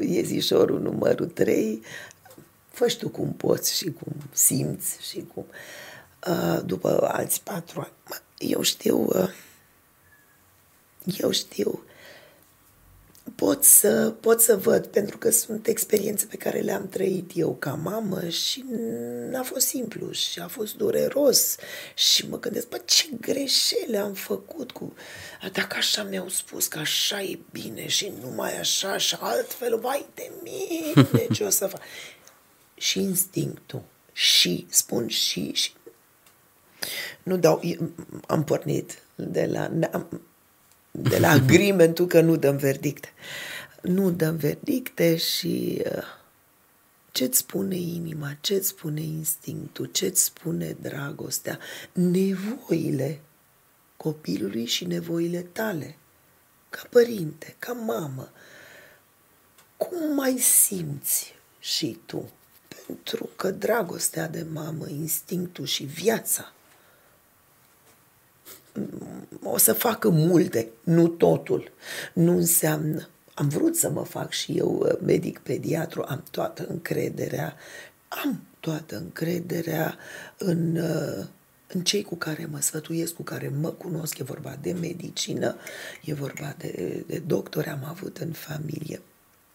iezișorul numărul 3, fă tu cum poți și cum simți și cum... Uh, după alți patru ani. Eu știu... Uh, eu știu pot să, pot să văd, pentru că sunt experiențe pe care le-am trăit eu ca mamă și n-a fost simplu și a fost dureros și mă gândesc, bă, ce greșeli am făcut cu... Dacă așa mi-au spus că așa e bine și numai așa și altfel, vai de mine, ce o să fac? Și instinctul, și, spun și, și nu dau, am pornit de la, de la agreementul că nu dăm verdicte. Nu dăm verdicte și uh, ce-ți spune inima, ce-ți spune instinctul, ce-ți spune dragostea, nevoile copilului și nevoile tale, ca părinte, ca mamă. Cum mai simți și tu? Pentru că dragostea de mamă, instinctul și viața o să facă multe, nu totul. Nu înseamnă. Am vrut să mă fac și eu uh, medic pediatru, am toată încrederea, am toată încrederea în, uh, în cei cu care mă sfătuiesc, cu care mă cunosc, e vorba de medicină, e vorba de, de doctori, am avut în familie.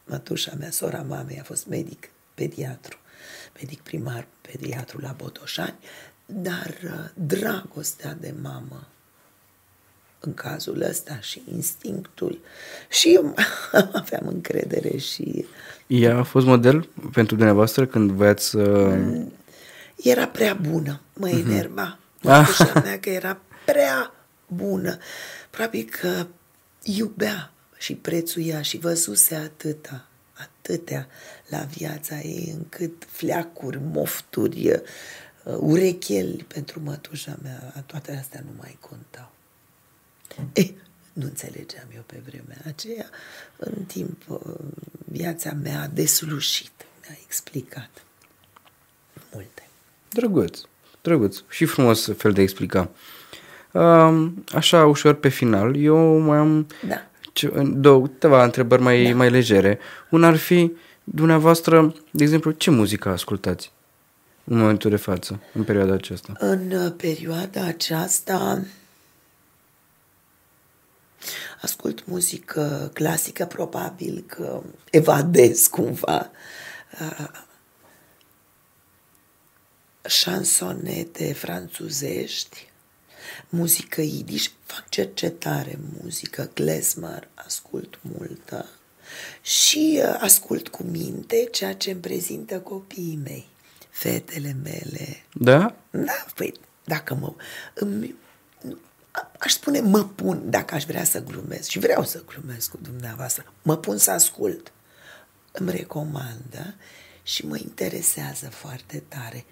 Mătușa mea, sora mamei, a fost medic pediatru, medic primar pediatru la Botoșani, dar uh, dragostea de mamă în cazul ăsta și instinctul și eu aveam încredere și... Ea a fost model pentru dumneavoastră când voiați să... Era prea bună, mă uh-huh. enerva. Ah. mea că era prea bună. Probabil că iubea și prețuia și văzuse atâta, atâtea la viața ei, încât fleacuri, mofturi, uh, urecheli pentru mătușa mea, toate astea nu mai contau. Eh, nu înțelegeam eu pe vremea aceea. În timp, uh, viața mea deslușit mi-a explicat multe. Drăguț, drăguț și frumos fel de a explica. Așa, ușor pe final, eu mai am da. Două, câteva întrebări mai, da. mai legere. Una ar fi, dumneavoastră, de exemplu, ce muzică ascultați în momentul de față, în perioada aceasta? În uh, perioada aceasta ascult muzică clasică, probabil că evadez cumva. șansonete franțuzești, muzică idiș, fac cercetare muzică, klezmer, ascult multă și uh, ascult cu minte ceea ce îmi prezintă copiii mei, fetele mele. Da? Da, păi, dacă mă... Îmi, aș spune mă pun, dacă aș vrea să glumesc și vreau să glumesc cu dumneavoastră, mă pun să ascult. Îmi recomandă și mă interesează foarte tare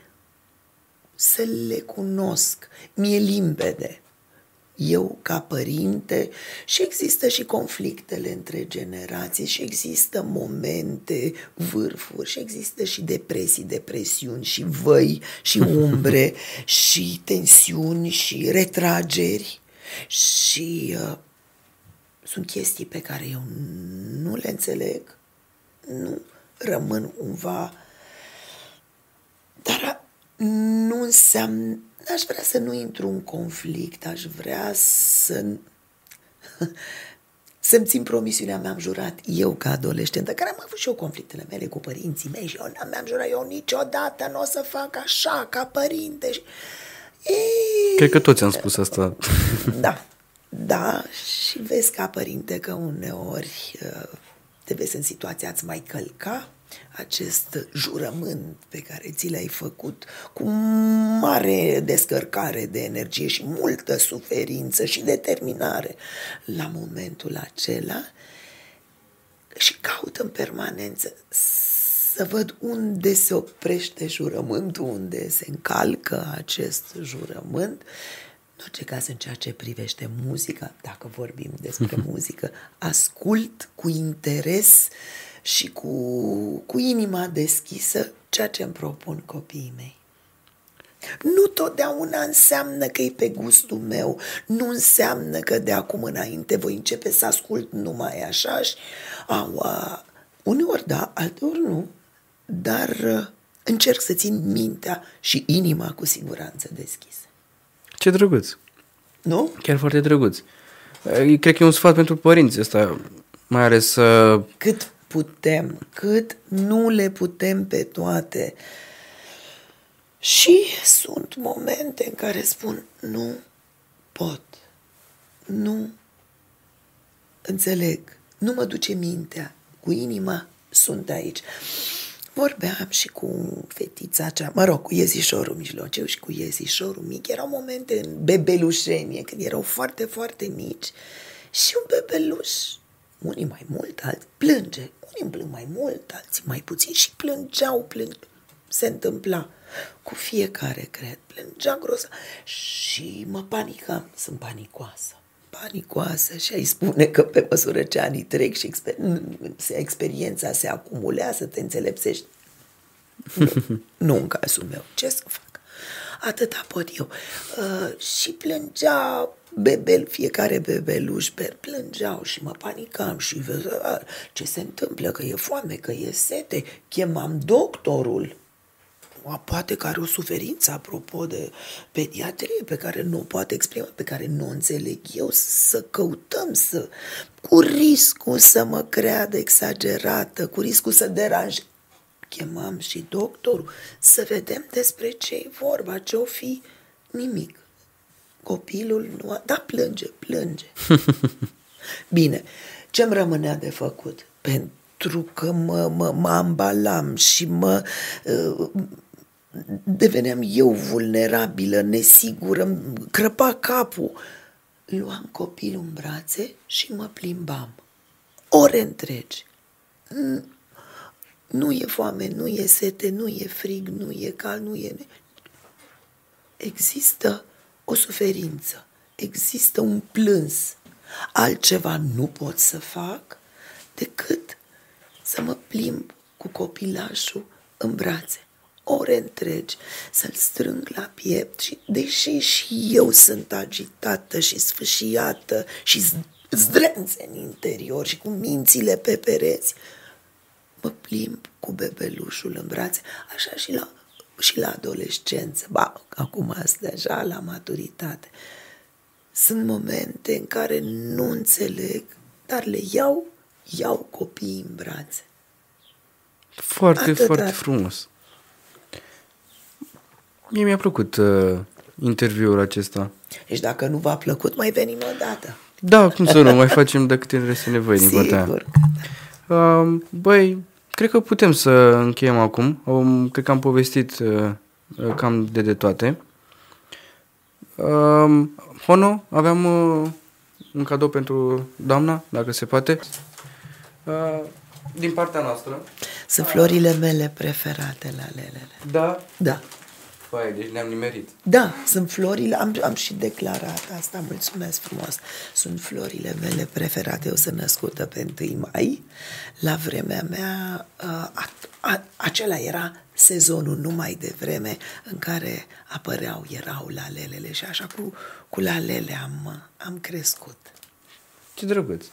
să le cunosc. Mi-e limpede. Eu, ca părinte, și există și conflictele între generații, și există momente, vârfuri, și există și depresii, depresiuni, și văi, și umbre, și tensiuni, și retrageri. Și uh, sunt chestii pe care eu nu le înțeleg, nu rămân cumva. Dar nu înseamnă, aș vrea să nu intru în conflict, aș vrea să să-mi țin promisiunea, mi-am jurat eu ca adolescentă, care am avut și eu conflictele mele cu părinții mei și eu mi-am jurat, eu niciodată nu o să fac așa ca părinte. Și... Ei, Cred că toți am spus asta. Da, da, și vezi ca părinte că uneori uh, te vezi în situația ați mai călca acest jurământ pe care ți l-ai făcut cu mare descărcare de energie și multă suferință și determinare. La momentul acela și caut în permanență să văd unde se oprește jurământul, unde se încalcă acest jurământ în orice caz, în ceea ce privește muzica, dacă vorbim despre muzică, ascult cu interes și cu, cu inima deschisă ceea ce îmi propun copiii mei. Nu totdeauna înseamnă că e pe gustul meu, nu înseamnă că de acum înainte voi începe să ascult numai așa și aua, uneori da, alteori nu, dar uh, încerc să țin mintea și inima cu siguranță deschisă. Ce drăguț. Nu? Chiar foarte drăguț. Cred că e un sfat pentru părinți ăsta, mai ales să... Cât putem, cât nu le putem pe toate. Și sunt momente în care spun, nu pot, nu înțeleg, nu mă duce mintea, cu inima sunt aici. Vorbeam și cu fetița cea, mă rog, cu iezișorul mijlociu și cu iezișorul mic. Erau momente în bebelușenie, când erau foarte, foarte mici și un bebeluș, unii mai mult, alții plânge. Unii plâng mai mult, alții mai puțin și plângeau, plâng. Se întâmpla cu fiecare, cred, plângea gros și mă panicam, sunt panicoasă panicoasă și ai spune că pe măsură ce anii trec și exper- experiența se acumulează, te înțelepsești. Nu, nu în cazul meu. Ce să fac? Atâta pot eu. Uh, și plângea bebel, fiecare bebeluș plângeau și mă panicam și vezi, ce se întâmplă, că e foame, că e sete, chemam doctorul poate că are o suferință apropo de pediatrie pe care nu o poate exprima, pe care nu o înțeleg eu, să căutăm să, cu riscul să mă creadă exagerată, cu riscul să deranj. Chemam și doctorul să vedem despre ce e vorba, ce o fi nimic. Copilul nu a... Da, plânge, plânge. Bine, ce-mi rămânea de făcut? Pentru că mă, mă, mă ambalam și mă uh, deveneam eu vulnerabilă, nesigură, crăpa capul. Luam copilul în brațe și mă plimbam. Ore întregi. Nu e foame, nu e sete, nu e frig, nu e cald, nu e... Există o suferință, există un plâns. Altceva nu pot să fac decât să mă plimb cu copilașul în brațe ore întregi, să-l strâng la piept și deși și eu sunt agitată și sfâșiată și zdrențe în interior și cu mințile pe pereți, mă plimb cu bebelușul în brațe, așa și la, și la adolescență, ba, acum asta deja la maturitate. Sunt momente în care nu înțeleg, dar le iau, iau copiii în brațe. Foarte, Atâta. foarte frumos. Mie mi-a plăcut uh, interviul acesta. Deci dacă nu v-a plăcut, mai venim o dată. Da, cum să nu, mai facem de câte este nevoie din partea aia. Sigur. Uh, băi, cred că putem să încheiem acum. Um, cred că am povestit uh, uh, cam de de toate. Uh, Hono, aveam uh, un cadou pentru doamna, dacă se poate. Uh, din partea noastră. Sunt florile mele preferate la lelele. Da. Da. Păi, deci ne-am nimerit. Da, sunt florile, am, am și declarat asta, mulțumesc frumos. Sunt florile mele preferate, eu sunt născută pe 1 mai. La vremea mea, a, a, acela era sezonul numai de vreme în care apăreau, erau lalelele și așa cu, cu lalele am, am crescut. Ce drăguț.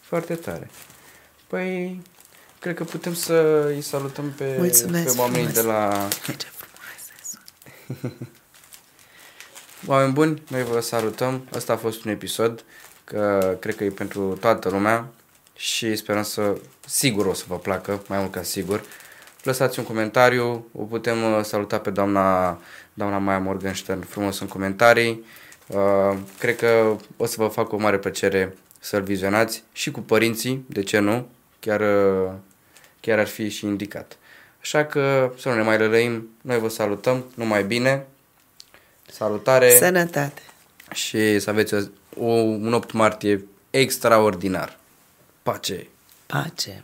Foarte tare. Păi, cred că putem să îi salutăm pe, Mulțumesc pe oamenii frumos. de la... Ce frumoase sunt. Oameni buni, noi vă salutăm. Asta a fost un episod, că cred că e pentru toată lumea și sperăm să, sigur o să vă placă, mai mult ca sigur. Lăsați un comentariu, o putem uh, saluta pe doamna, doamna Maia Morgenstern frumos în comentarii. Uh, cred că o să vă facă o mare plăcere să-l vizionați și cu părinții, de ce nu? Chiar, uh, chiar ar fi și indicat. Așa că să nu ne mai lălăim, noi vă salutăm, numai bine, salutare Sănătate! și să aveți o, o, un 8 martie extraordinar. Pace! Pace!